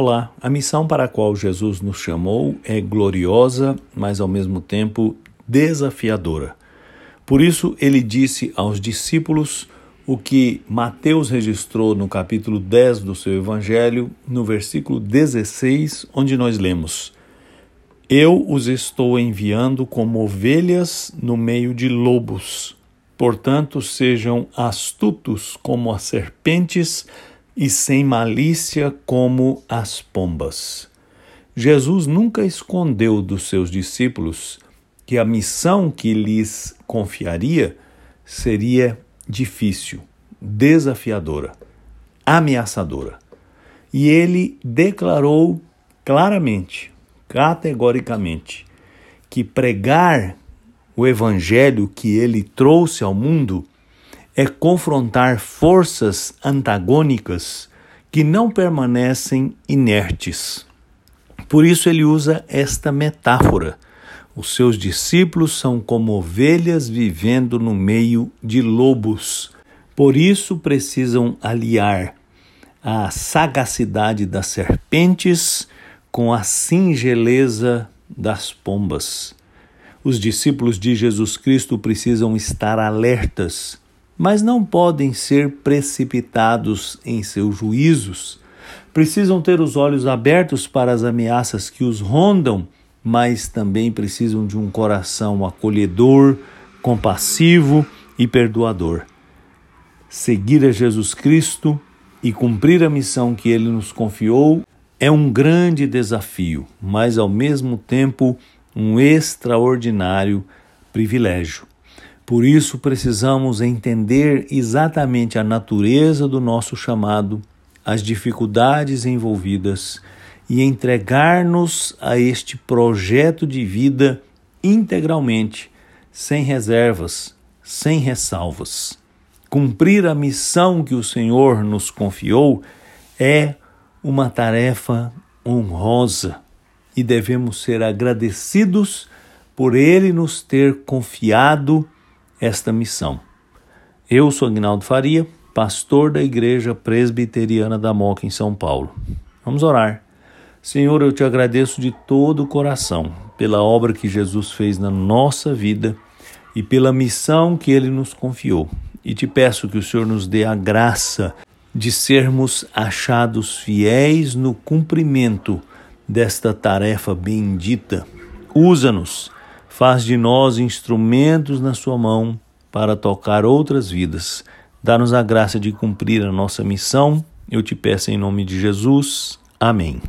Olá, a missão para a qual Jesus nos chamou é gloriosa, mas ao mesmo tempo desafiadora. Por isso, ele disse aos discípulos o que Mateus registrou no capítulo 10 do seu evangelho, no versículo 16, onde nós lemos: Eu os estou enviando como ovelhas no meio de lobos. Portanto, sejam astutos como as serpentes e sem malícia como as pombas. Jesus nunca escondeu dos seus discípulos que a missão que lhes confiaria seria difícil, desafiadora, ameaçadora. E ele declarou claramente, categoricamente, que pregar o evangelho que ele trouxe ao mundo é confrontar forças antagônicas que não permanecem inertes. Por isso ele usa esta metáfora. Os seus discípulos são como ovelhas vivendo no meio de lobos. Por isso precisam aliar a sagacidade das serpentes com a singeleza das pombas. Os discípulos de Jesus Cristo precisam estar alertas mas não podem ser precipitados em seus juízos. Precisam ter os olhos abertos para as ameaças que os rondam, mas também precisam de um coração acolhedor, compassivo e perdoador. Seguir a Jesus Cristo e cumprir a missão que ele nos confiou é um grande desafio, mas ao mesmo tempo um extraordinário privilégio. Por isso, precisamos entender exatamente a natureza do nosso chamado, as dificuldades envolvidas e entregar-nos a este projeto de vida integralmente, sem reservas, sem ressalvas. Cumprir a missão que o Senhor nos confiou é uma tarefa honrosa e devemos ser agradecidos por Ele nos ter confiado esta missão. Eu sou Agnaldo Faria, pastor da Igreja Presbiteriana da Moca em São Paulo. Vamos orar. Senhor, eu te agradeço de todo o coração pela obra que Jesus fez na nossa vida e pela missão que ele nos confiou. E te peço que o Senhor nos dê a graça de sermos achados fiéis no cumprimento desta tarefa bendita. Usa-nos Faz de nós instrumentos na Sua mão para tocar outras vidas. Dá-nos a graça de cumprir a nossa missão. Eu te peço em nome de Jesus. Amém.